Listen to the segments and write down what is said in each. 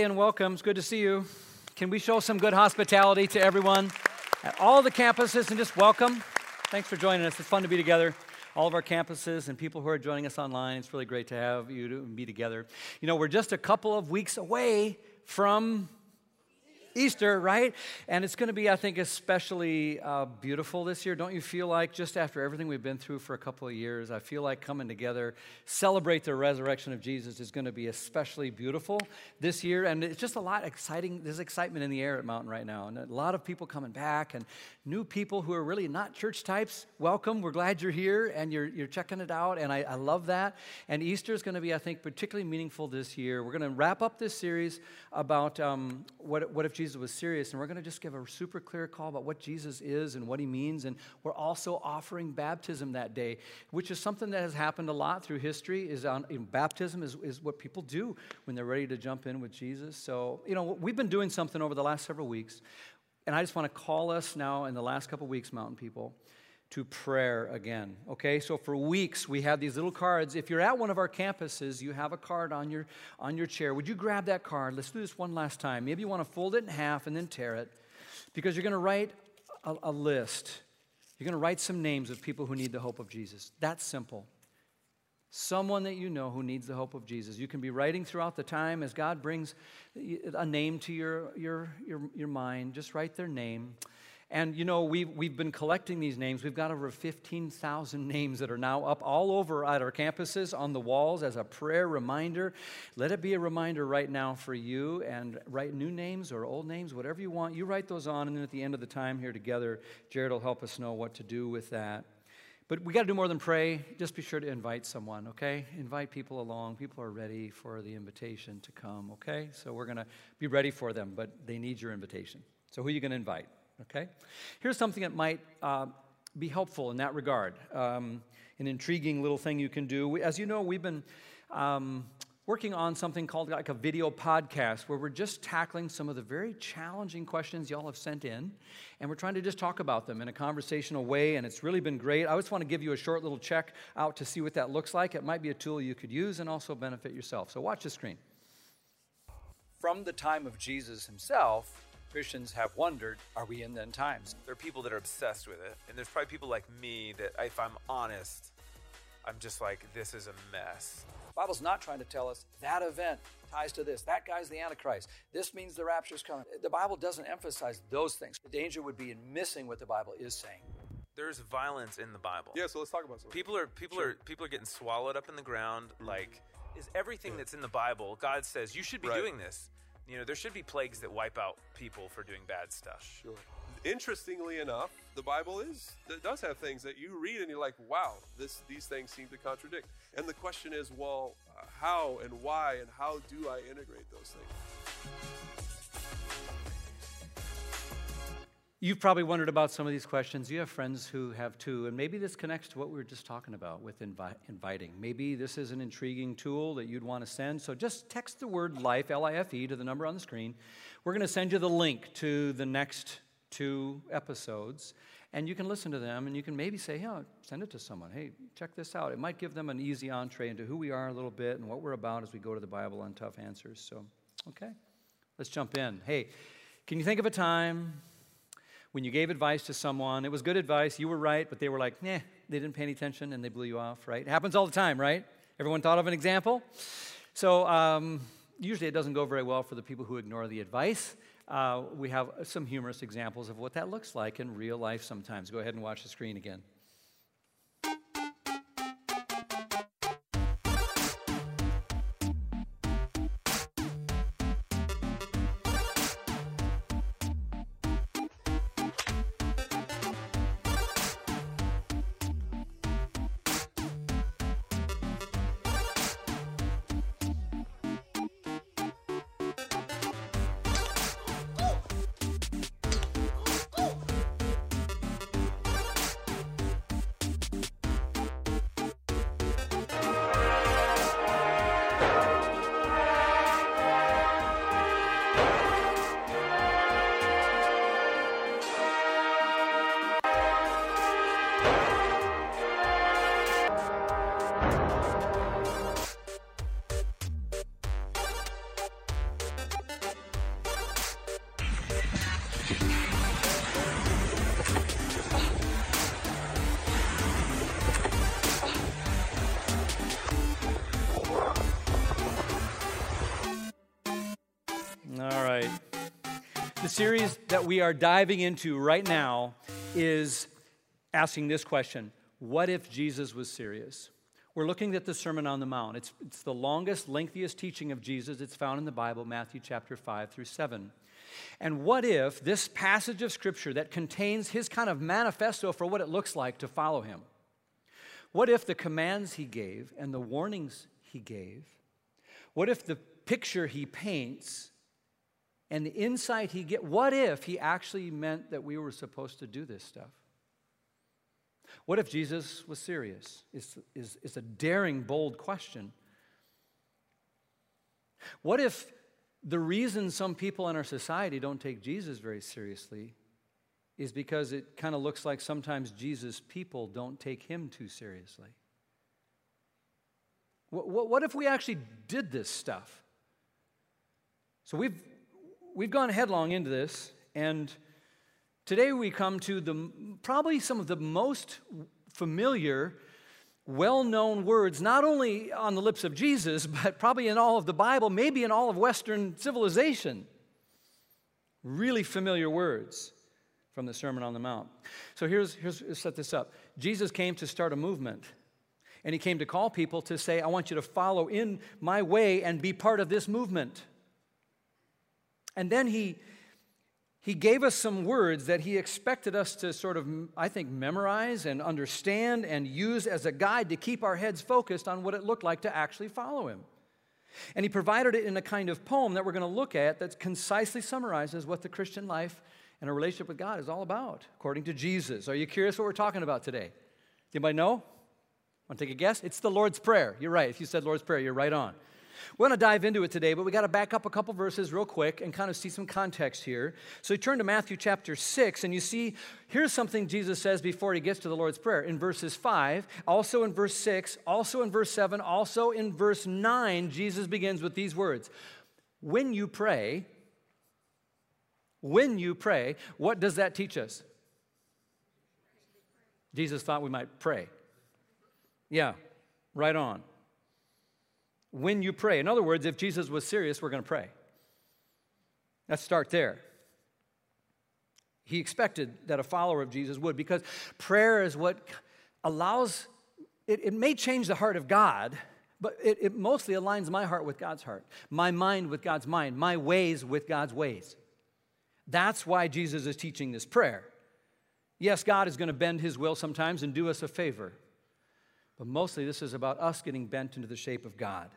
and welcome. It's good to see you. Can we show some good hospitality to everyone at all the campuses and just welcome? Thanks for joining us. It's fun to be together. All of our campuses and people who are joining us online. It's really great to have you to be together. You know, we're just a couple of weeks away from Easter, right? And it's going to be, I think, especially uh, beautiful this year. Don't you feel like, just after everything we've been through for a couple of years, I feel like coming together, celebrate the resurrection of Jesus is going to be especially beautiful this year. And it's just a lot exciting. There's excitement in the air at Mountain right now. And a lot of people coming back and new people who are really not church types. Welcome. We're glad you're here and you're, you're checking it out. And I, I love that. And Easter is going to be, I think, particularly meaningful this year. We're going to wrap up this series about um, what, what if Jesus Jesus was serious, and we're going to just give a super clear call about what Jesus is and what he means. And we're also offering baptism that day, which is something that has happened a lot through history. Is on baptism is, is what people do when they're ready to jump in with Jesus. So you know we've been doing something over the last several weeks, and I just want to call us now in the last couple weeks, Mountain People to prayer again. Okay, so for weeks we had these little cards. If you're at one of our campuses, you have a card on your on your chair. Would you grab that card? Let's do this one last time. Maybe you want to fold it in half and then tear it, because you're going to write a, a list. You're going to write some names of people who need the hope of Jesus. That's simple. Someone that you know who needs the hope of Jesus. You can be writing throughout the time as God brings a name to your, your, your, your mind. Just write their name. And you know, we've, we've been collecting these names. We've got over 15,000 names that are now up all over at our campuses on the walls as a prayer reminder. Let it be a reminder right now for you and write new names or old names, whatever you want. You write those on, and then at the end of the time here together, Jared will help us know what to do with that. But we got to do more than pray. Just be sure to invite someone, okay? Invite people along. People are ready for the invitation to come, okay? So we're going to be ready for them, but they need your invitation. So who are you going to invite? Okay? Here's something that might uh, be helpful in that regard. Um, an intriguing little thing you can do. As you know, we've been um, working on something called like a video podcast where we're just tackling some of the very challenging questions y'all have sent in, and we're trying to just talk about them in a conversational way, and it's really been great. I just want to give you a short little check out to see what that looks like. It might be a tool you could use and also benefit yourself. So watch the screen. From the time of Jesus himself, Christians have wondered, are we in the end times? There are people that are obsessed with it. And there's probably people like me that, if I'm honest, I'm just like, this is a mess. The Bible's not trying to tell us that event ties to this. That guy's the Antichrist. This means the rapture's coming. The Bible doesn't emphasize those things. The danger would be in missing what the Bible is saying. There's violence in the Bible. Yeah, so let's talk about something. People are people sure. are people are getting swallowed up in the ground. Like, is everything yeah. that's in the Bible? God says you should be right. doing this. You know, there should be plagues that wipe out people for doing bad stuff. Sure. Interestingly enough, the Bible is does have things that you read and you're like, wow, this these things seem to contradict. And the question is, well, how and why and how do I integrate those things? You've probably wondered about some of these questions. You have friends who have too, and maybe this connects to what we were just talking about with invi- inviting. Maybe this is an intriguing tool that you'd want to send. So just text the word life, L I F E, to the number on the screen. We're going to send you the link to the next two episodes, and you can listen to them, and you can maybe say, yeah, send it to someone. Hey, check this out. It might give them an easy entree into who we are a little bit and what we're about as we go to the Bible on tough answers. So, okay, let's jump in. Hey, can you think of a time? When you gave advice to someone, it was good advice, you were right, but they were like, eh, they didn't pay any attention and they blew you off, right? It happens all the time, right? Everyone thought of an example? So, um, usually it doesn't go very well for the people who ignore the advice. Uh, we have some humorous examples of what that looks like in real life sometimes. Go ahead and watch the screen again. The series that we are diving into right now is asking this question What if Jesus was serious? We're looking at the Sermon on the Mount. It's, it's the longest, lengthiest teaching of Jesus. It's found in the Bible, Matthew chapter 5 through 7. And what if this passage of Scripture that contains his kind of manifesto for what it looks like to follow him? What if the commands he gave and the warnings he gave, what if the picture he paints and the insight he get what if he actually meant that we were supposed to do this stuff? What if jesus was serious? Is, is, is a daring bold question. What if the reason some people in our society don't take jesus very seriously is because it kind of looks like sometimes jesus people don't take him too seriously? What, what, what if we actually did this stuff? So we've we've gone headlong into this, and today we come to the probably some of the most familiar, well known words, not only on the lips of Jesus, but probably in all of the Bible, maybe in all of Western civilization. Really familiar words from the Sermon on the Mount. So here's, here's set this up. Jesus came to start a movement. And he came to call people to say, I want you to follow in my way and be part of this movement. And then he, he gave us some words that he expected us to sort of, I think, memorize and understand and use as a guide to keep our heads focused on what it looked like to actually follow him. And he provided it in a kind of poem that we're going to look at that concisely summarizes what the Christian life and a relationship with God is all about, according to Jesus. Are you curious what we're talking about today? Anybody know? Want to take a guess? It's the Lord's Prayer. You're right. If you said Lord's Prayer, you're right on. We're going to dive into it today, but we got to back up a couple verses real quick and kind of see some context here. So you turn to Matthew chapter 6, and you see here's something Jesus says before he gets to the Lord's Prayer in verses 5, also in verse 6, also in verse 7, also in verse 9. Jesus begins with these words When you pray, when you pray, what does that teach us? Jesus thought we might pray. Yeah, right on when you pray. In other words, if Jesus was serious, we're going to pray. Let's start there. He expected that a follower of Jesus would because prayer is what allows, it, it may change the heart of God, but it, it mostly aligns my heart with God's heart, my mind with God's mind, my ways with God's ways. That's why Jesus is teaching this prayer. Yes, God is going to bend his will sometimes and do us a favor. But mostly, this is about us getting bent into the shape of God.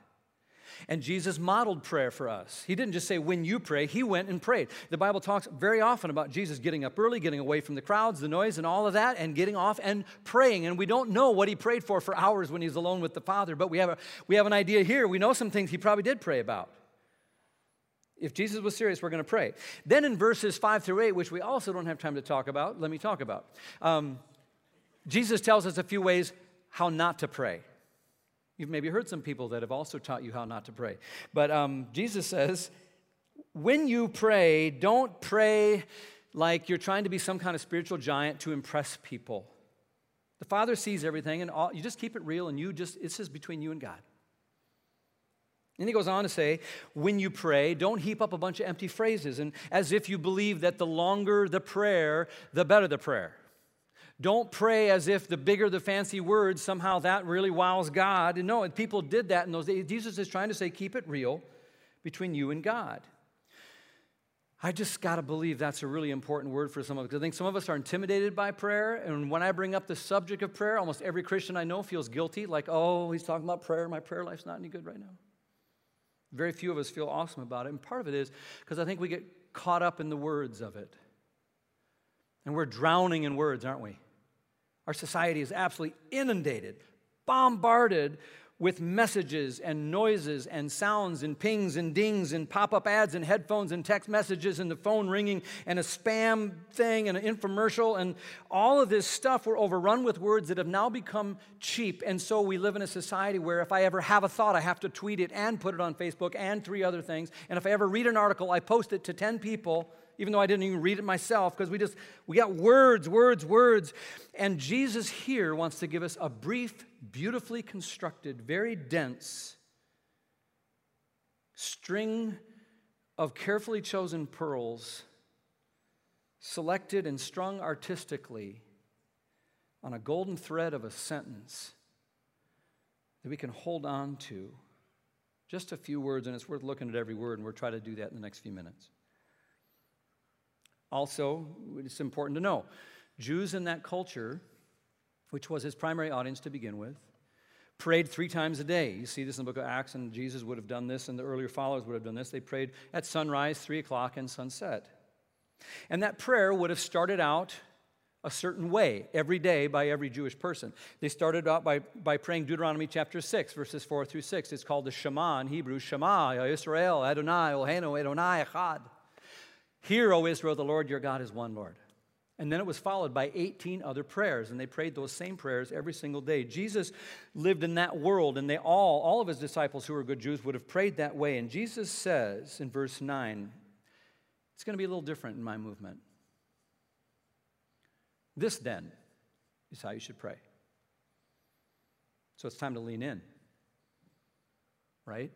And Jesus modeled prayer for us. He didn't just say, when you pray, he went and prayed. The Bible talks very often about Jesus getting up early, getting away from the crowds, the noise, and all of that, and getting off and praying. And we don't know what he prayed for for hours when he's alone with the Father, but we have, a, we have an idea here. We know some things he probably did pray about. If Jesus was serious, we're going to pray. Then in verses 5 through 8, which we also don't have time to talk about, let me talk about. Um, Jesus tells us a few ways how not to pray. You've maybe heard some people that have also taught you how not to pray. But um, Jesus says, when you pray, don't pray like you're trying to be some kind of spiritual giant to impress people. The Father sees everything, and all, you just keep it real, and you just, it's just between you and God. And he goes on to say, when you pray, don't heap up a bunch of empty phrases, and as if you believe that the longer the prayer, the better the prayer. Don't pray as if the bigger the fancy words, somehow that really wows God. And no, people did that in those days. Jesus is trying to say, keep it real between you and God. I just got to believe that's a really important word for some of us. I think some of us are intimidated by prayer. And when I bring up the subject of prayer, almost every Christian I know feels guilty, like, oh, he's talking about prayer. My prayer life's not any good right now. Very few of us feel awesome about it. And part of it is because I think we get caught up in the words of it. And we're drowning in words, aren't we? Our society is absolutely inundated, bombarded with messages and noises and sounds and pings and dings and pop up ads and headphones and text messages and the phone ringing and a spam thing and an infomercial and all of this stuff. We're overrun with words that have now become cheap. And so we live in a society where if I ever have a thought, I have to tweet it and put it on Facebook and three other things. And if I ever read an article, I post it to 10 people even though I didn't even read it myself, because we just, we got words, words, words. And Jesus here wants to give us a brief, beautifully constructed, very dense string of carefully chosen pearls, selected and strung artistically on a golden thread of a sentence that we can hold on to. Just a few words, and it's worth looking at every word, and we'll try to do that in the next few minutes. Also, it's important to know Jews in that culture, which was his primary audience to begin with, prayed three times a day. You see this in the book of Acts, and Jesus would have done this, and the earlier followers would have done this. They prayed at sunrise, three o'clock, and sunset. And that prayer would have started out a certain way every day by every Jewish person. They started out by, by praying Deuteronomy chapter 6, verses 4 through 6. It's called the Shema in Hebrew Shema, Israel, Adonai, Ohenu, Adonai, Echad. Hear, O Israel, the Lord your God is one Lord. And then it was followed by 18 other prayers, and they prayed those same prayers every single day. Jesus lived in that world, and they all, all of his disciples who were good Jews, would have prayed that way. And Jesus says in verse 9, it's going to be a little different in my movement. This then is how you should pray. So it's time to lean in, right?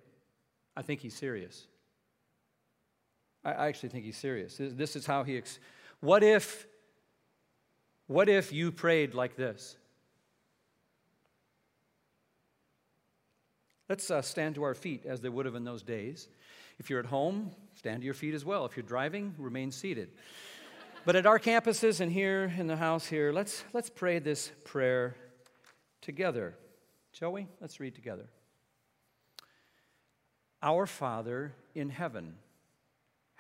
I think he's serious. I actually think he's serious. This is how he. Ex- what if? What if you prayed like this? Let's uh, stand to our feet as they would have in those days. If you're at home, stand to your feet as well. If you're driving, remain seated. But at our campuses and here in the house here, let's, let's pray this prayer together. Shall we? Let's read together. Our Father in heaven,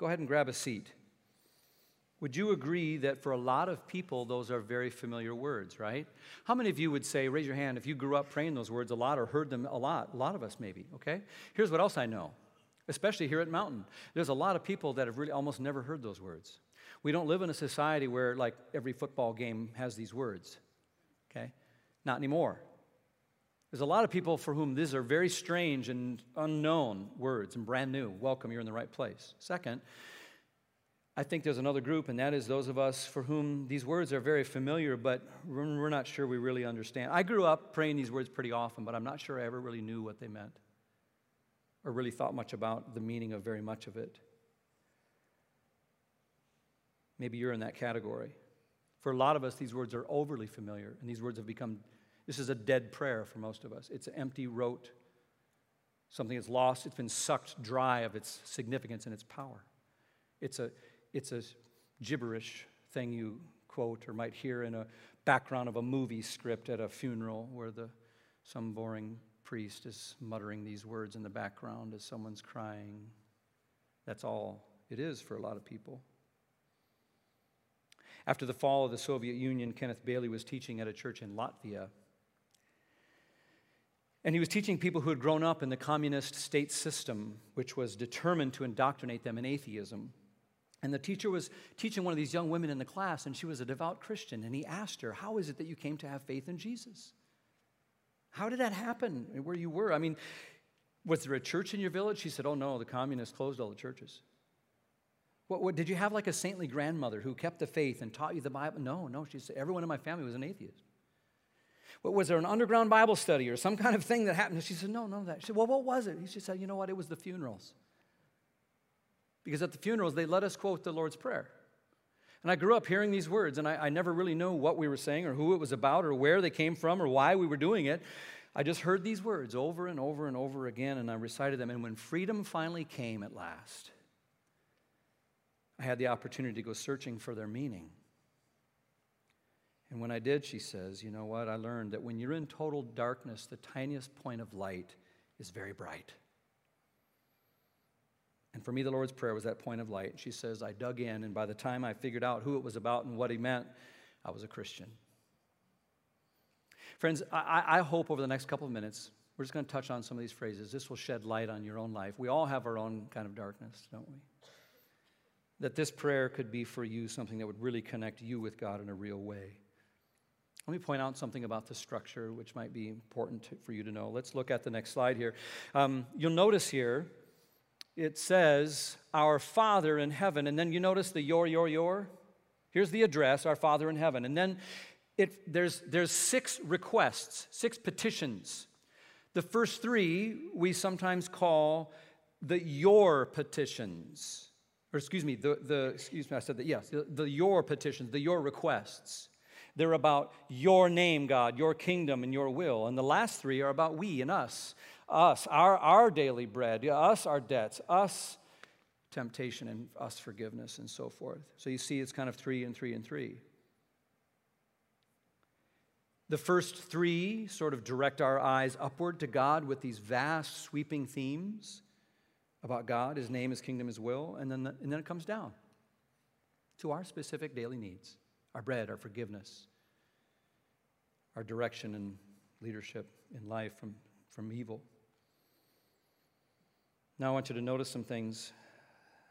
Go ahead and grab a seat. Would you agree that for a lot of people, those are very familiar words, right? How many of you would say, raise your hand, if you grew up praying those words a lot or heard them a lot? A lot of us, maybe, okay? Here's what else I know, especially here at Mountain. There's a lot of people that have really almost never heard those words. We don't live in a society where, like, every football game has these words, okay? Not anymore. There's a lot of people for whom these are very strange and unknown words and brand new. Welcome, you're in the right place. Second, I think there's another group, and that is those of us for whom these words are very familiar, but we're not sure we really understand. I grew up praying these words pretty often, but I'm not sure I ever really knew what they meant or really thought much about the meaning of very much of it. Maybe you're in that category. For a lot of us, these words are overly familiar, and these words have become this is a dead prayer for most of us. It's an empty rote, something that's lost, it's been sucked dry of its significance and its power. It's a, it's a gibberish thing you quote or might hear in a background of a movie script at a funeral where the, some boring priest is muttering these words in the background as someone's crying. That's all it is for a lot of people. After the fall of the Soviet Union, Kenneth Bailey was teaching at a church in Latvia. And he was teaching people who had grown up in the communist state system, which was determined to indoctrinate them in atheism. And the teacher was teaching one of these young women in the class, and she was a devout Christian. And he asked her, How is it that you came to have faith in Jesus? How did that happen where you were? I mean, was there a church in your village? She said, Oh, no, the communists closed all the churches. What, what, did you have like a saintly grandmother who kept the faith and taught you the Bible? No, no. She said everyone in my family was an atheist. Was there an underground Bible study or some kind of thing that happened? She said, no, no, that. She said, well, what was it? She said, you know what? It was the funerals. Because at the funerals, they let us quote the Lord's Prayer. And I grew up hearing these words, and I, I never really knew what we were saying or who it was about or where they came from or why we were doing it. I just heard these words over and over and over again, and I recited them. And when freedom finally came at last, I had the opportunity to go searching for their meaning. And when I did, she says, You know what? I learned that when you're in total darkness, the tiniest point of light is very bright. And for me, the Lord's Prayer was that point of light. She says, I dug in, and by the time I figured out who it was about and what he meant, I was a Christian. Friends, I, I hope over the next couple of minutes, we're just going to touch on some of these phrases. This will shed light on your own life. We all have our own kind of darkness, don't we? That this prayer could be for you something that would really connect you with God in a real way. Let me point out something about the structure, which might be important to, for you to know. Let's look at the next slide here. Um, you'll notice here it says, Our Father in heaven. And then you notice the your, your, your. Here's the address, Our Father in heaven. And then it, there's, there's six requests, six petitions. The first three we sometimes call the your petitions. Or excuse me, the, the excuse me, I said that, yes, the, the your petitions, the your requests. They're about your name, God, your kingdom, and your will. And the last three are about we and us us, our, our daily bread, us, our debts, us, temptation, and us, forgiveness, and so forth. So you see, it's kind of three and three and three. The first three sort of direct our eyes upward to God with these vast, sweeping themes about God, His name, His kingdom, His will, and then, the, and then it comes down to our specific daily needs our bread, our forgiveness, our direction and leadership in life from, from evil. Now, I want you to notice some things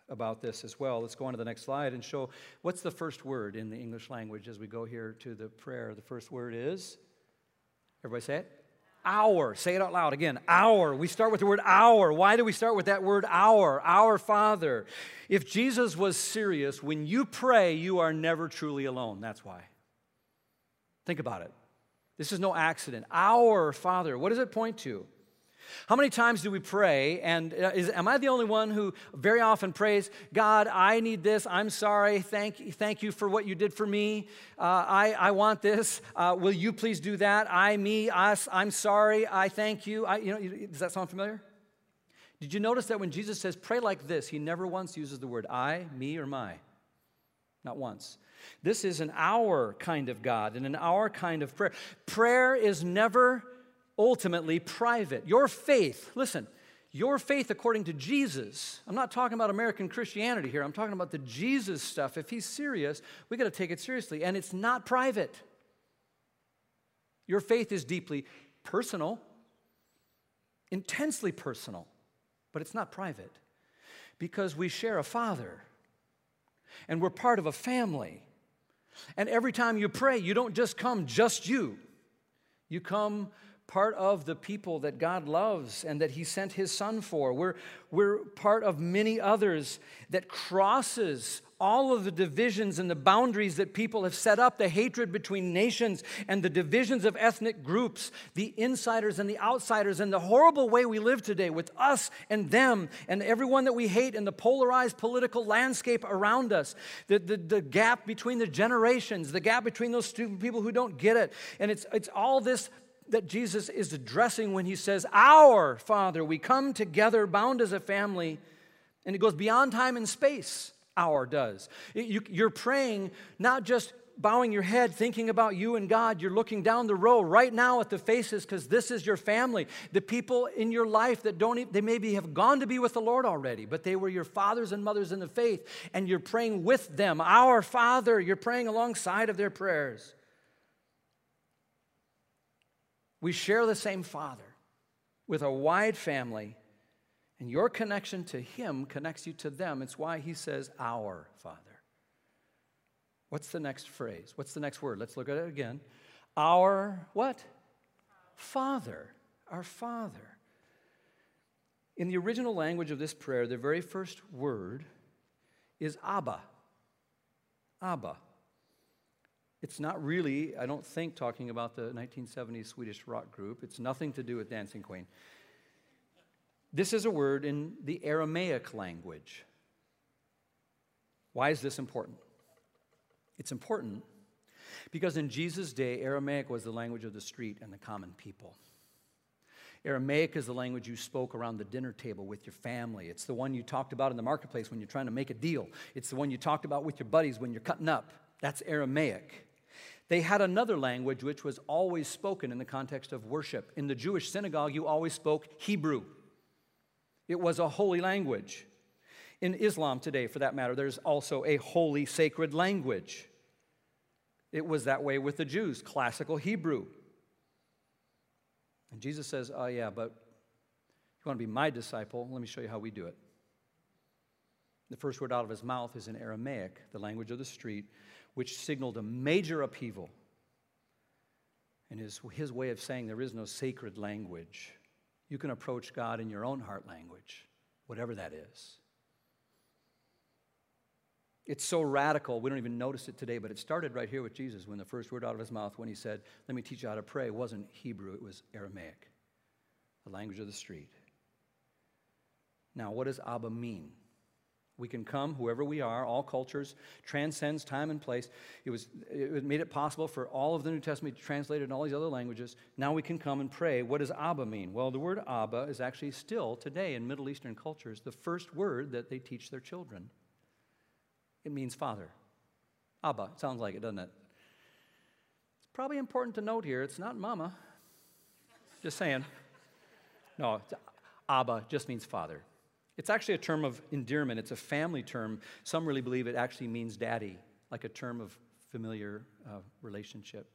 about this as well. Let's go on to the next slide and show what's the first word in the English language as we go here to the prayer. The first word is, everybody say it? Our. Say it out loud again. Our. We start with the word our. Why do we start with that word our? Our Father. If Jesus was serious, when you pray, you are never truly alone. That's why. Think about it. This is no accident. Our Father. What does it point to? How many times do we pray? And uh, is, am I the only one who very often prays, God, I need this. I'm sorry. Thank, thank you for what you did for me. Uh, I, I want this. Uh, will you please do that? I, me, us. I'm sorry. I thank you. I, you know, does that sound familiar? Did you notice that when Jesus says pray like this, he never once uses the word I, me, or my? Not once. This is an our kind of God and an our kind of prayer. Prayer is never ultimately private. Your faith, listen, your faith according to Jesus, I'm not talking about American Christianity here, I'm talking about the Jesus stuff. If he's serious, we got to take it seriously. And it's not private. Your faith is deeply personal, intensely personal, but it's not private because we share a father and we're part of a family. And every time you pray, you don't just come just you, you come part of the people that God loves and that He sent His Son for. We're, we're part of many others that crosses all of the divisions and the boundaries that people have set up, the hatred between nations and the divisions of ethnic groups, the insiders and the outsiders, and the horrible way we live today with us and them and everyone that we hate and the polarized political landscape around us, the, the, the gap between the generations, the gap between those stupid people who don't get it. And it's, it's all this that Jesus is addressing when he says, Our Father. We come together bound as a family, and it goes beyond time and space. Our does. you're praying not just bowing your head, thinking about you and God. You're looking down the row right now at the faces because this is your family. The people in your life that don't, they maybe have gone to be with the Lord already, but they were your fathers and mothers in the faith, and you're praying with them. Our Father, you're praying alongside of their prayers. We share the same Father with a wide family, and your connection to Him connects you to them. It's why He says, Our Father. What's the next phrase? What's the next word? Let's look at it again. Our what? Father. Our Father. In the original language of this prayer, the very first word is Abba. Abba. It's not really, I don't think, talking about the 1970s Swedish rock group. It's nothing to do with Dancing Queen. This is a word in the Aramaic language. Why is this important? It's important because in Jesus' day, Aramaic was the language of the street and the common people. Aramaic is the language you spoke around the dinner table with your family. It's the one you talked about in the marketplace when you're trying to make a deal. It's the one you talked about with your buddies when you're cutting up. That's Aramaic. They had another language which was always spoken in the context of worship. In the Jewish synagogue, you always spoke Hebrew, it was a holy language. In Islam today, for that matter, there's also a holy, sacred language. It was that way with the Jews, classical Hebrew. And Jesus says, Oh, yeah, but if you want to be my disciple, let me show you how we do it. The first word out of his mouth is in Aramaic, the language of the street, which signaled a major upheaval And his, his way of saying there is no sacred language. You can approach God in your own heart language, whatever that is. It's so radical, we don't even notice it today, but it started right here with Jesus when the first word out of his mouth, when he said, Let me teach you how to pray, wasn't Hebrew, it was Aramaic, the language of the street. Now, what does Abba mean? We can come, whoever we are, all cultures, transcends time and place. It, was, it made it possible for all of the New Testament to be translated in all these other languages. Now we can come and pray. What does Abba mean? Well, the word Abba is actually still, today in Middle Eastern cultures, the first word that they teach their children. It means father. Abba. Sounds like it, doesn't it? It's probably important to note here it's not mama. Just saying. No, Abba just means father. It's actually a term of endearment, it's a family term. Some really believe it actually means daddy, like a term of familiar uh, relationship.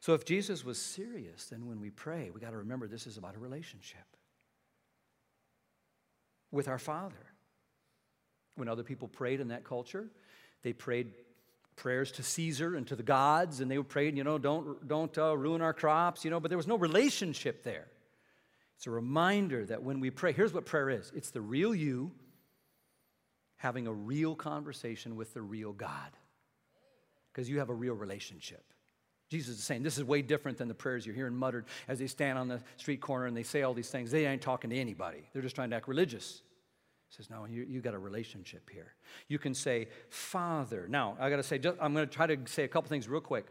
So if Jesus was serious, then when we pray, we got to remember this is about a relationship with our Father. When other people prayed in that culture, they prayed prayers to Caesar and to the gods, and they prayed, you know, don't, don't uh, ruin our crops, you know, but there was no relationship there. It's a reminder that when we pray, here's what prayer is it's the real you having a real conversation with the real God because you have a real relationship. Jesus is saying this is way different than the prayers you're hearing muttered as they stand on the street corner and they say all these things. They ain't talking to anybody, they're just trying to act religious. He says, No, you, you got a relationship here. You can say, Father. Now, I got to say, just, I'm going to try to say a couple things real quick.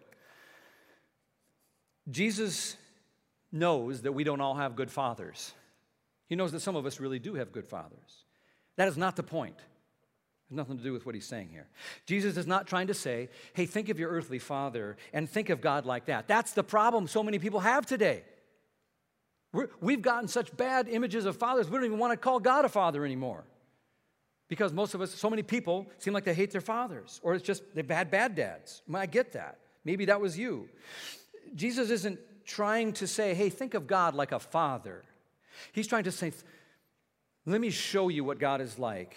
Jesus knows that we don't all have good fathers. He knows that some of us really do have good fathers. That is not the point. It has nothing to do with what he's saying here. Jesus is not trying to say, hey, think of your earthly father and think of God like that. That's the problem so many people have today. we have gotten such bad images of fathers, we don't even want to call God a father anymore. Because most of us, so many people seem like they hate their fathers, or it's just they've had bad dads. I get that. Maybe that was you. Jesus isn't trying to say, hey, think of God like a father. He's trying to say, let me show you what God is like.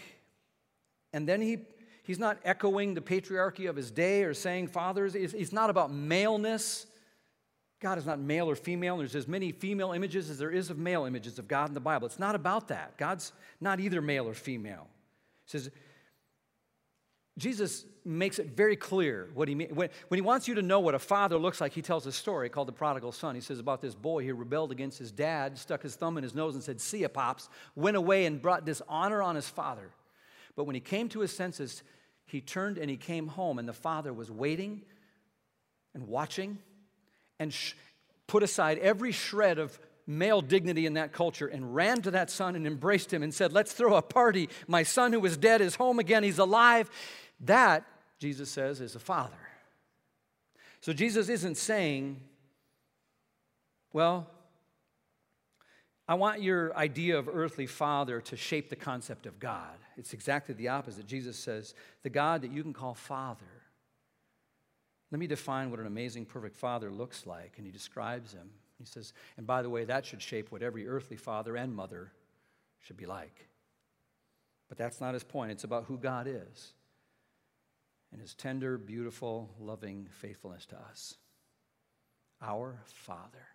And then he, he's not echoing the patriarchy of his day or saying fathers. It's, not about maleness. God is not male or female. There's as many female images as there is of male images of God in the Bible. It's not about that. God's not either male or female. He says, Jesus makes it very clear what he means. When, when, he wants you to know what a father looks like, he tells a story called the prodigal son. He says about this boy who rebelled against his dad, stuck his thumb in his nose and said, See ya, pops, went away and brought dishonor on his father. But when he came to his senses, he turned and he came home, and the father was waiting and watching and sh- put aside every shred of male dignity in that culture and ran to that son and embraced him and said, Let's throw a party. My son who was dead is home again. He's alive. That, Jesus says, is a father. So Jesus isn't saying, well, I want your idea of earthly father to shape the concept of God. It's exactly the opposite. Jesus says, the God that you can call father. Let me define what an amazing, perfect father looks like. And he describes him. He says, and by the way, that should shape what every earthly father and mother should be like. But that's not his point. It's about who God is and his tender, beautiful, loving faithfulness to us. Our Father.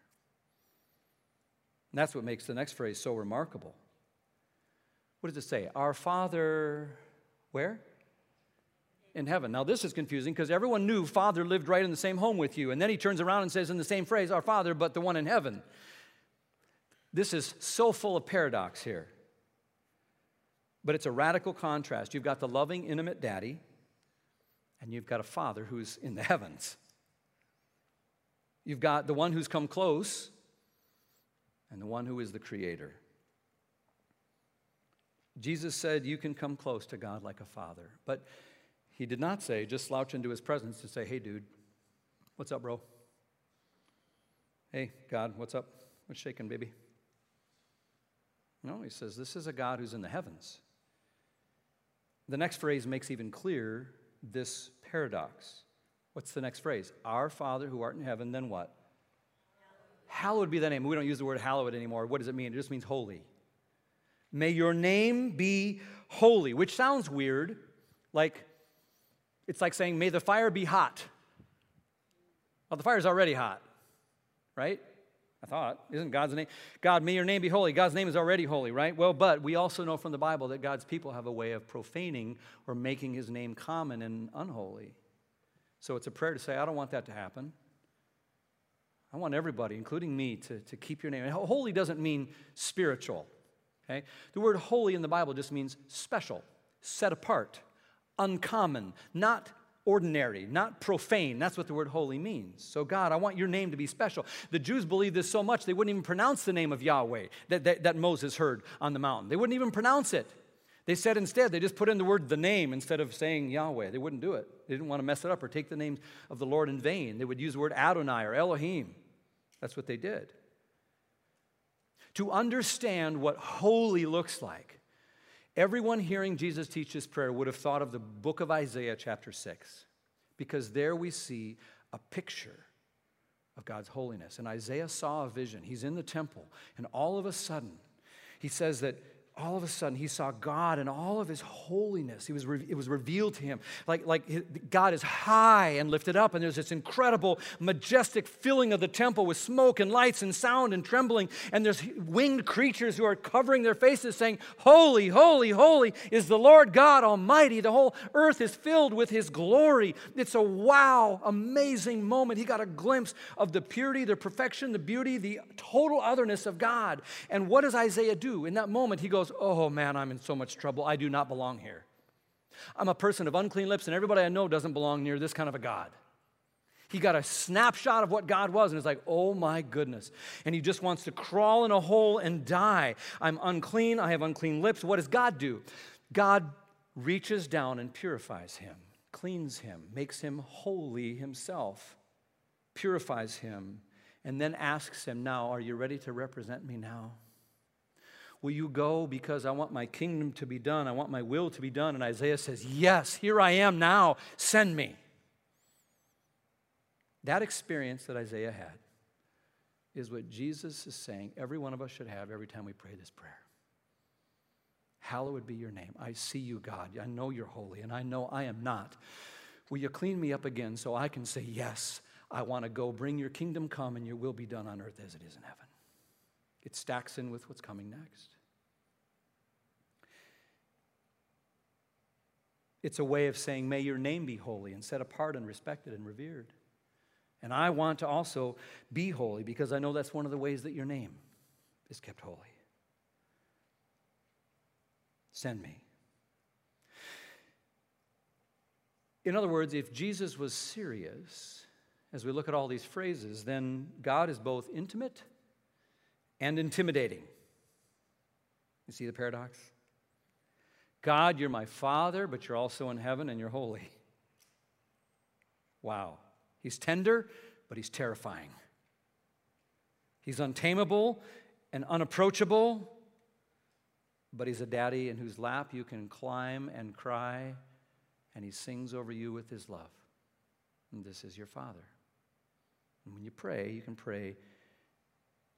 And that's what makes the next phrase so remarkable. What does it say? Our Father, where? In heaven. Now, this is confusing because everyone knew Father lived right in the same home with you. And then he turns around and says in the same phrase, Our Father, but the one in heaven. This is so full of paradox here. But it's a radical contrast. You've got the loving, intimate daddy, and you've got a father who's in the heavens. You've got the one who's come close and the one who is the creator. Jesus said, You can come close to God like a father. But he did not say, just slouch into his presence to say, Hey, dude, what's up, bro? Hey, God, what's up? What's shaking, baby? No, he says, This is a God who's in the heavens. the next phrase makes even clear this paradox. What's the next phrase? Our Father who art in heaven, then what? Hallowed be thy name. We don't use the word hallowed anymore. What does it mean? It just means holy. May your name be holy, which sounds weird. Like, it's like saying, may the fire be hot. Well, the fire's already hot, right? I thought. Isn't God's name? God, may your name be holy. God's name is already holy, right? Well, but we also know from the Bible that God's people have a way of profaning or making his name common and unholy. So it's a prayer to say, I don't want that to happen. I want everybody, including me, to, to keep your name. And holy doesn't mean spiritual. Okay? The word holy in the Bible just means special, set apart, uncommon, not ordinary, not profane. That's what the word holy means. So, God, I want your name to be special. The Jews believed this so much they wouldn't even pronounce the name of Yahweh that, that, that, Moses heard on the mountain. They wouldn't even pronounce it. They said instead, they just put in the word the name instead of saying Yahweh. They wouldn't do it. They didn't want to mess it up or take the name of the Lord in vain. They would use the word Adonai or Elohim. That's what they did. To understand what holy looks like, everyone hearing Jesus teach this prayer would have thought of the book of Isaiah, chapter 6, because there we see a picture of God's holiness. And Isaiah saw a vision. He's in the temple, and all of a sudden, he says that all of a sudden he saw God and all of his holiness. He was it was revealed to him. Like, like God is high and lifted up, and there's this incredible, majestic filling of the temple with smoke and lights and sound and trembling. And there's winged creatures who are covering their faces, saying, Holy, holy, holy is the Lord God Almighty. The whole earth is filled with his glory. It's a wow, amazing moment. He got a glimpse of the purity, the perfection, the beauty, the total otherness of God. And what does Isaiah do? In that moment, he goes, goes, Oh man, I'm in so much trouble. I do not belong here. I'm a person of unclean lips, and everybody I know doesn't belong near this kind of a God. He got a snapshot of what God was, and it's like, oh my goodness. And he just wants to crawl in a hole and die. I'm unclean. I have unclean lips. What does God do? God reaches down and purifies him, cleans him, makes him holy himself, purifies him, and then asks him, Now, are you ready to represent me now? Will you go because I want my kingdom to be done? I want my will to be done. And Isaiah says, Yes, here I am now. Send me. That experience that Isaiah had is what Jesus is saying every one of us should have every time we pray this prayer. Hallowed be your name. I see you, God. I know you're holy, and I know I am not. Will you clean me up again so I can say, Yes, I want to go. Bring your kingdom come, and your will be done on earth as it is in heaven? It stacks in with what's coming next. It's a way of saying, May your name be holy and set apart and respected and revered. And I want to also be holy because I know that's one of the ways that your name is kept holy. Send me. In other words, if Jesus was serious, as we look at all these phrases, then God is both intimate and intimidating. You see the paradox? God, you're my Father, but you're also in heaven and you're holy. Wow. He's tender, but he's terrifying. He's untamable and unapproachable, but he's a daddy in whose lap you can climb and cry, and he sings over you with his love. And this is your Father. And when you pray, you can pray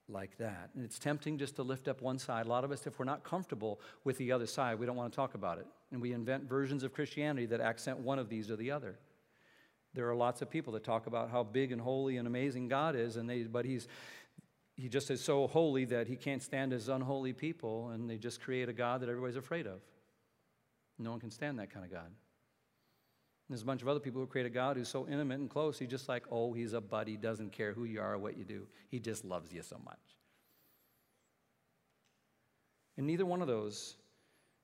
like that. And it's tempting just to lift up one side. A lot of us, if we're not comfortable with the other side, we don't want to talk about it. And we invent versions of Christianity that accent one of these or the other. There are lots of people that talk about how big and holy and amazing God is, and they, but he's, he just is so holy that he can't stand his unholy people, and they just create a God that everybody's afraid of. No one can stand that kind of God. There's a bunch of other people who create a God who's so intimate and close, he's just like, oh, he's a buddy, doesn't care who you are or what you do. He just loves you so much. And neither one of those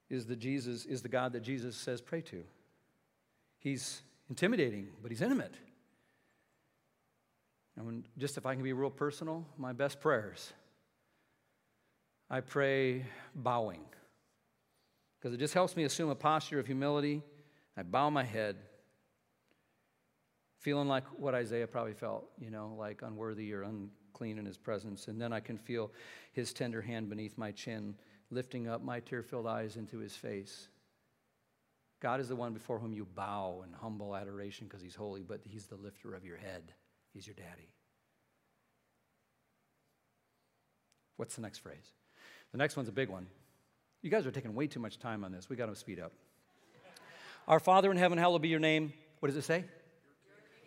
is the Jesus is the God that Jesus says pray to. He's intimidating, but he's intimate. And just if I can be real personal, my best prayers, I pray bowing. Because it just helps me assume a posture of humility. I bow my head feeling like what Isaiah probably felt, you know, like unworthy or unclean in his presence. And then I can feel his tender hand beneath my chin, lifting up my tear filled eyes into his face. God is the one before whom you bow in humble adoration because he's holy, but he's the lifter of your head. He's your daddy. What's the next phrase? The next one's a big one. You guys are taking way too much time on this. We got to speed up. Our Father in heaven, hallowed be your name. What does it say?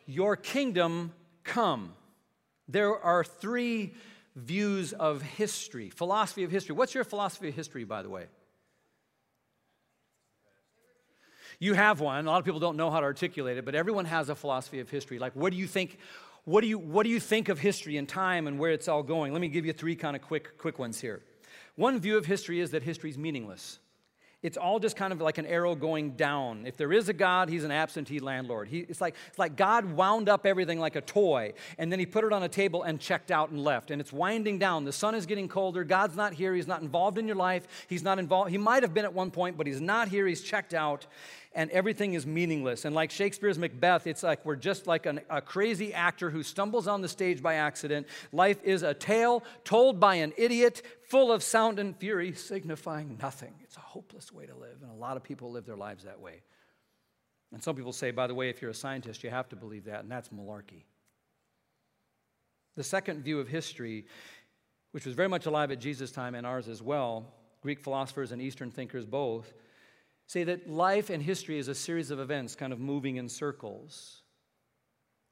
Your kingdom come. There are three views of history, philosophy of history. What's your philosophy of history, by the way? You have one. A lot of people don't know how to articulate it, but everyone has a philosophy of history. Like, what do you think? What do you, what do you think of history and time and where it's all going? Let me give you three kind of quick, quick ones here. One view of history is that history is meaningless. It's all just kind of like an arrow going down. If there is a God, he's an absentee landlord. He, it's, like, it's like God wound up everything like a toy, and then he put it on a table and checked out and left. And it's winding down. The sun is getting colder. God's not here. He's not involved in your life. He's not involved. He might have been at one point, but he's not here. He's checked out and everything is meaningless. And like Shakespeare's Macbeth, it's like we're just like an, a crazy actor who stumbles on the stage by accident. Life is a tale told by an idiot, full of sound and fury, signifying nothing. It's a hopeless way to live, and a lot of people live their lives that way. And some people say, by the way, if you're a scientist, you have to believe that, and that's malarkey. The second view of history, which was very much alive at Jesus' time and ours as well, Greek philosophers and Eastern thinkers both, say that life and history is a series of events kind of moving in circles.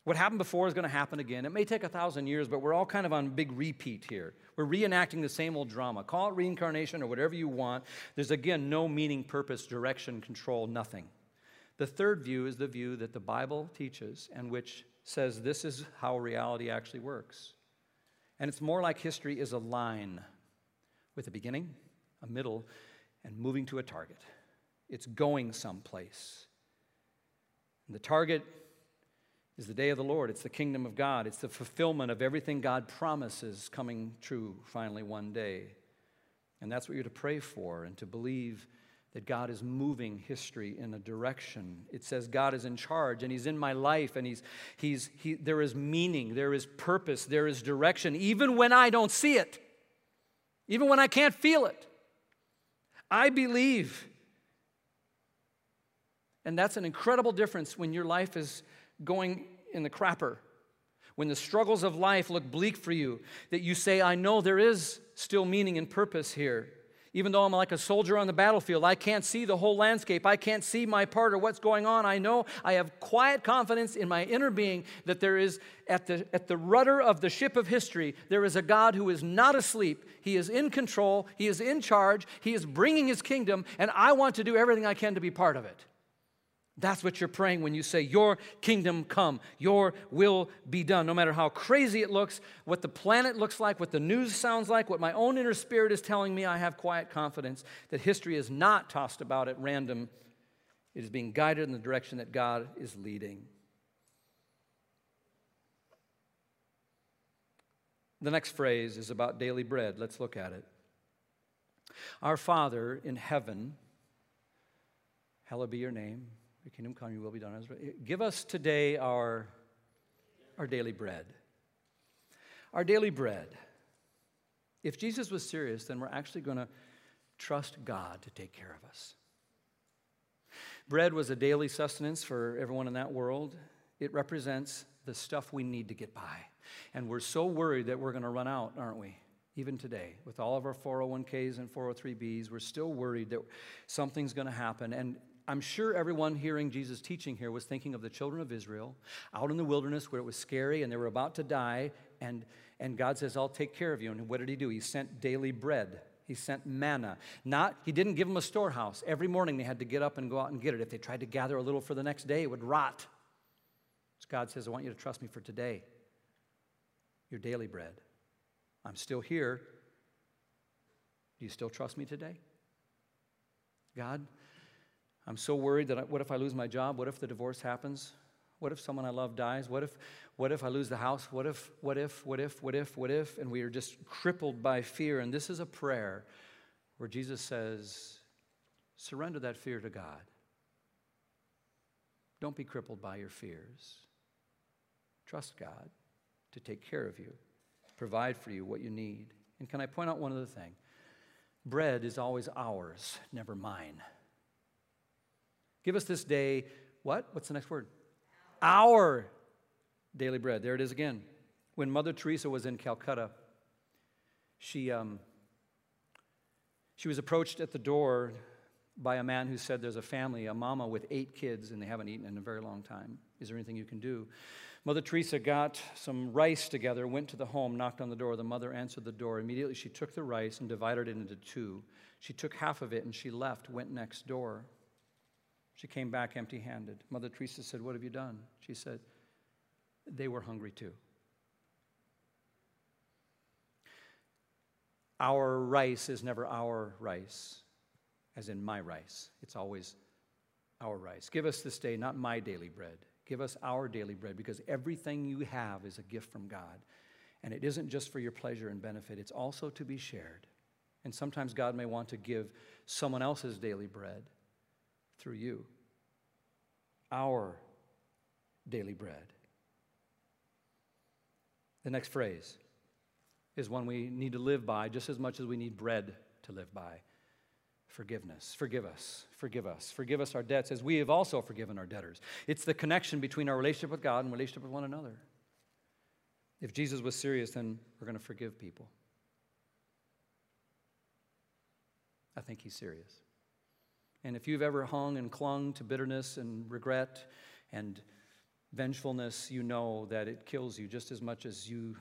What happened before is going to happen again. It may take a thousand years, but we're all kind of on big repeat here. We're reenacting the same old drama. Call it reincarnation or whatever you want. There's again no meaning, purpose, direction, control, nothing. The third view is the view that the Bible teaches and which says this is how reality actually works. And it's more like history is a line with a beginning, a middle, and moving to a target it's going someplace. And the target is the day of the Lord. It's the kingdom of God. It's the fulfillment of everything God promises coming true finally one day. And that's what you're to pray for and to believe that God is moving history in a direction. It says God is in charge and He's in my life and he's, he's, he, there is meaning, there is purpose, there is direction, even when I don't see it, even when I can't feel it. I believe and that's an incredible difference when your life is going in the crapper. When the struggles of life look bleak for you, that you say, I know there is still meaning and purpose here. Even though I'm like a soldier on the battlefield, I can't see the whole landscape. I can't see my part or what's going on. I know I have quiet confidence in my inner being that there is, at the, at the rudder of the ship of history, there is a God who is not asleep. He is in control, He is in charge, He is bringing His kingdom, and I want to do everything I can to be part of it. That's what you're praying when you say, Your kingdom come, your will be done. No matter how crazy it looks, what the planet looks like, what the news sounds like, what my own inner spirit is telling me, I have quiet confidence that history is not tossed about at random. It is being guided in the direction that God is leading. The next phrase is about daily bread. Let's look at it. Our Father in heaven, hallowed be your name. Your kingdom come, your will be done. Give us today our, our daily bread. Our daily bread. If Jesus was serious, then we're actually going to trust God to take care of us. Bread was a daily sustenance for everyone in that world. It represents the stuff we need to get by. And we're so worried that we're going to run out, aren't we? Even today, with all of our 401ks and 403bs, we're still worried that something's going to happen. And I'm sure everyone hearing Jesus teaching here was thinking of the children of Israel out in the wilderness where it was scary and they were about to die. And, and God says, I'll take care of you. And what did he do? He sent daily bread. He sent manna. Not, he didn't give them a storehouse. Every morning they had to get up and go out and get it. If they tried to gather a little for the next day, it would rot. So God says, I want you to trust me for today. Your daily bread. I'm still here. Do you still trust me today? God, I'm so worried that I, what if I lose my job? What if the divorce happens? What if someone I love dies? What if, what if I lose the house? What if, what if, what if, what if, what if? And we are just crippled by fear. And this is a prayer where Jesus says, surrender that fear to God. Don't be crippled by your fears. Trust God to take care of you, provide for you what you need. And can I point out one other thing? Bread is always ours, never mine. Give us this day, what? What's the next word? Our daily bread. There it is again. When Mother Teresa was in Calcutta, she, um, she was approached at the door by a man who said, There's a family, a mama with eight kids, and they haven't eaten in a very long time. Is there anything you can do? Mother Teresa got some rice together, went to the home, knocked on the door. The mother answered the door. Immediately, she took the rice and divided it into two. She took half of it and she left, went next door. She came back empty handed. Mother Teresa said, What have you done? She said, They were hungry too. Our rice is never our rice, as in my rice. It's always our rice. Give us this day not my daily bread. Give us our daily bread because everything you have is a gift from God. And it isn't just for your pleasure and benefit, it's also to be shared. And sometimes God may want to give someone else's daily bread through you. Our daily bread. The next phrase is one we need to live by just as much as we need bread to live by. Forgiveness. Forgive us. Forgive us. Forgive us our debts as we have also forgiven our debtors. It's the connection between our relationship with God and relationship with one another. If Jesus was serious, then we're going to forgive people. I think he's serious. And if you've ever hung and clung to bitterness and regret and vengefulness, you know that it kills you just as much as you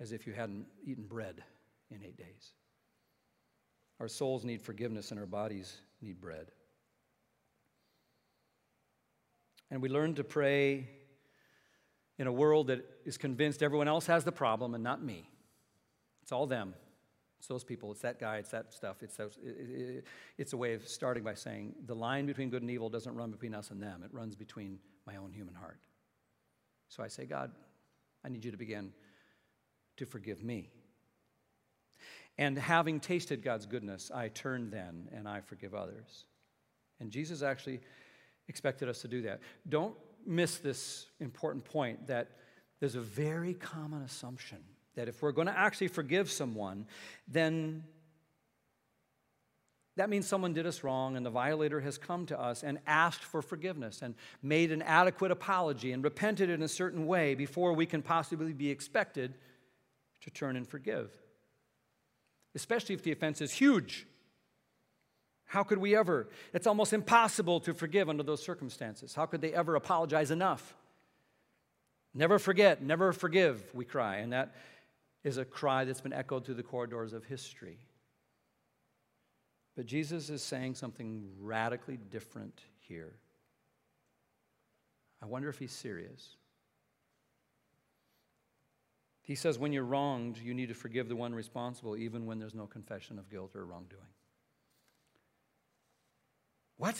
as if you hadn't eaten bread in 8 days. Our souls need forgiveness and our bodies need bread. And we learn to pray in a world that is convinced everyone else has the problem and not me. It's all them. It's those people. It's that guy. It's that stuff. It's, those, it, it, it's a way of starting by saying the line between good and evil doesn't run between us and them, it runs between my own human heart. So I say, God, I need you to begin to forgive me. And having tasted God's goodness, I turn then and I forgive others. And Jesus actually expected us to do that. Don't miss this important point that there's a very common assumption that if we're going to actually forgive someone, then that means someone did us wrong and the violator has come to us and asked for forgiveness and made an adequate apology and repented in a certain way before we can possibly be expected to turn and forgive especially if the offense is huge. How could we ever? It's almost impossible to forgive under those circumstances. How could they ever apologize enough? Never forget, never forgive, we cry. And that is a cry that's been echoed through the corridors of history. But Jesus is saying something radically different here. I wonder if he's serious. He says, when you're wronged, you need to forgive the one responsible, even when there's no confession of guilt or wrongdoing. What?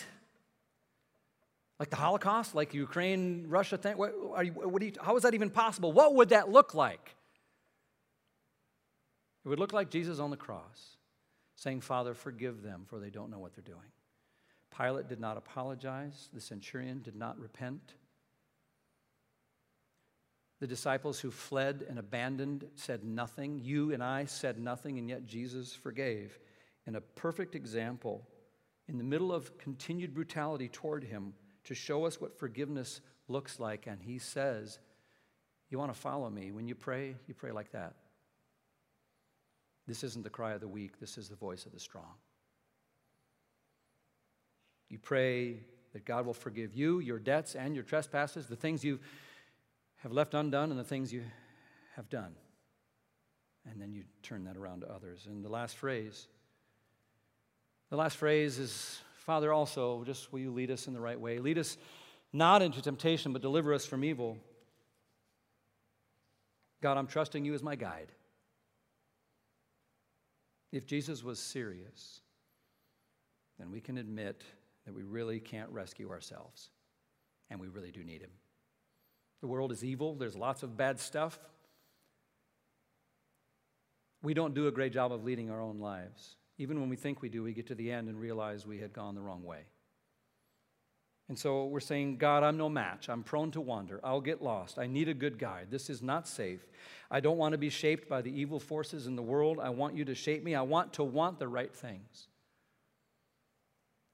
Like the Holocaust? Like Ukraine, Russia thing? What, you, what you, how is that even possible? What would that look like? It would look like Jesus on the cross saying, Father, forgive them, for they don't know what they're doing. Pilate did not apologize, the centurion did not repent. The disciples who fled and abandoned said nothing. You and I said nothing, and yet Jesus forgave. And a perfect example in the middle of continued brutality toward him to show us what forgiveness looks like. And he says, You want to follow me? When you pray, you pray like that. This isn't the cry of the weak, this is the voice of the strong. You pray that God will forgive you, your debts, and your trespasses, the things you've left undone and the things you have done. And then you turn that around to others. And the last phrase, the last phrase is, Father, also, just will you lead us in the right way? Lead us not into temptation, but deliver us from evil. God, I'm trusting you as my guide. If Jesus was serious, then we can admit that we really can't rescue ourselves, and we really do need him. The world is evil, there's lots of bad stuff. We don't do a great job of leading our own lives. Even when we think we do, we get to the end and realize we had gone the wrong way. And so we're saying, God, I'm no match. I'm prone to wander. I'll get lost. I need a good guide. This is not safe. I don't want to be shaped by the evil forces in the world. I want you to shape me. I want to want the right things.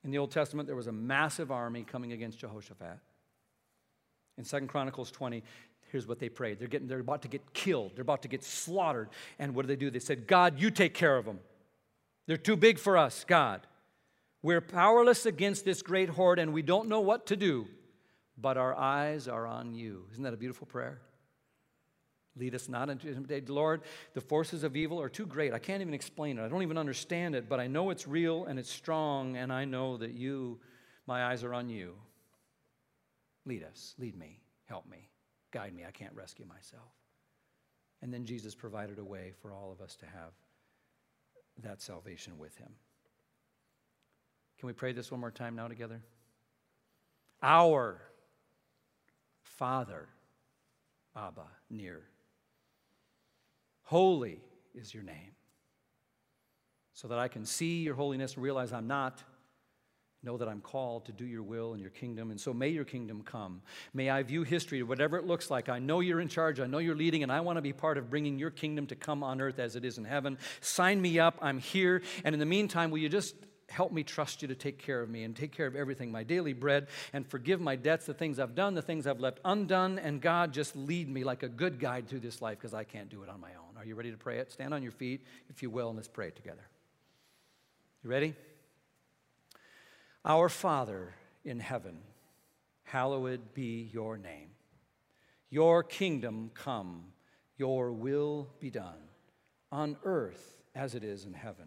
In the Old Testament, there was a massive army coming against Jehoshaphat. In Second Chronicles 20, here's what they prayed. They're, getting, they're about to get killed, they're about to get slaughtered. And what do they do? They said, God, you take care of them. They're too big for us, God. We're powerless against this great horde and we don't know what to do, but our eyes are on you. Isn't that a beautiful prayer? Lead us not into temptation. Lord, the forces of evil are too great. I can't even explain it. I don't even understand it, but I know it's real and it's strong, and I know that you, my eyes are on you. Lead us, lead me, help me, guide me. I can't rescue myself. And then Jesus provided a way for all of us to have that salvation with him. Can we pray this one more time now together? Our Father, Abba, near. Holy is your name. So that I can see your holiness and realize I'm not know that I'm called to do your will in your kingdom. And so may your kingdom come. May I view history, whatever it looks like. I know you're in charge. I know you're leading, and I want to be part of bringing your kingdom to come on earth as it is in heaven. Sign me up. I'm here. And in the meantime, will you just help me trust you to take care of me and take care of everything, my daily bread, and forgive my debts, the things I've done, the things I've left undone. And God, just lead me like a good guide through this life because I can't do it on my own. Are you ready to pray it? Stand on your feet, if you will, and let's pray it together. You ready? Our Father in heaven, hallowed be your name. Your kingdom come, your will be done, on earth as it is in heaven.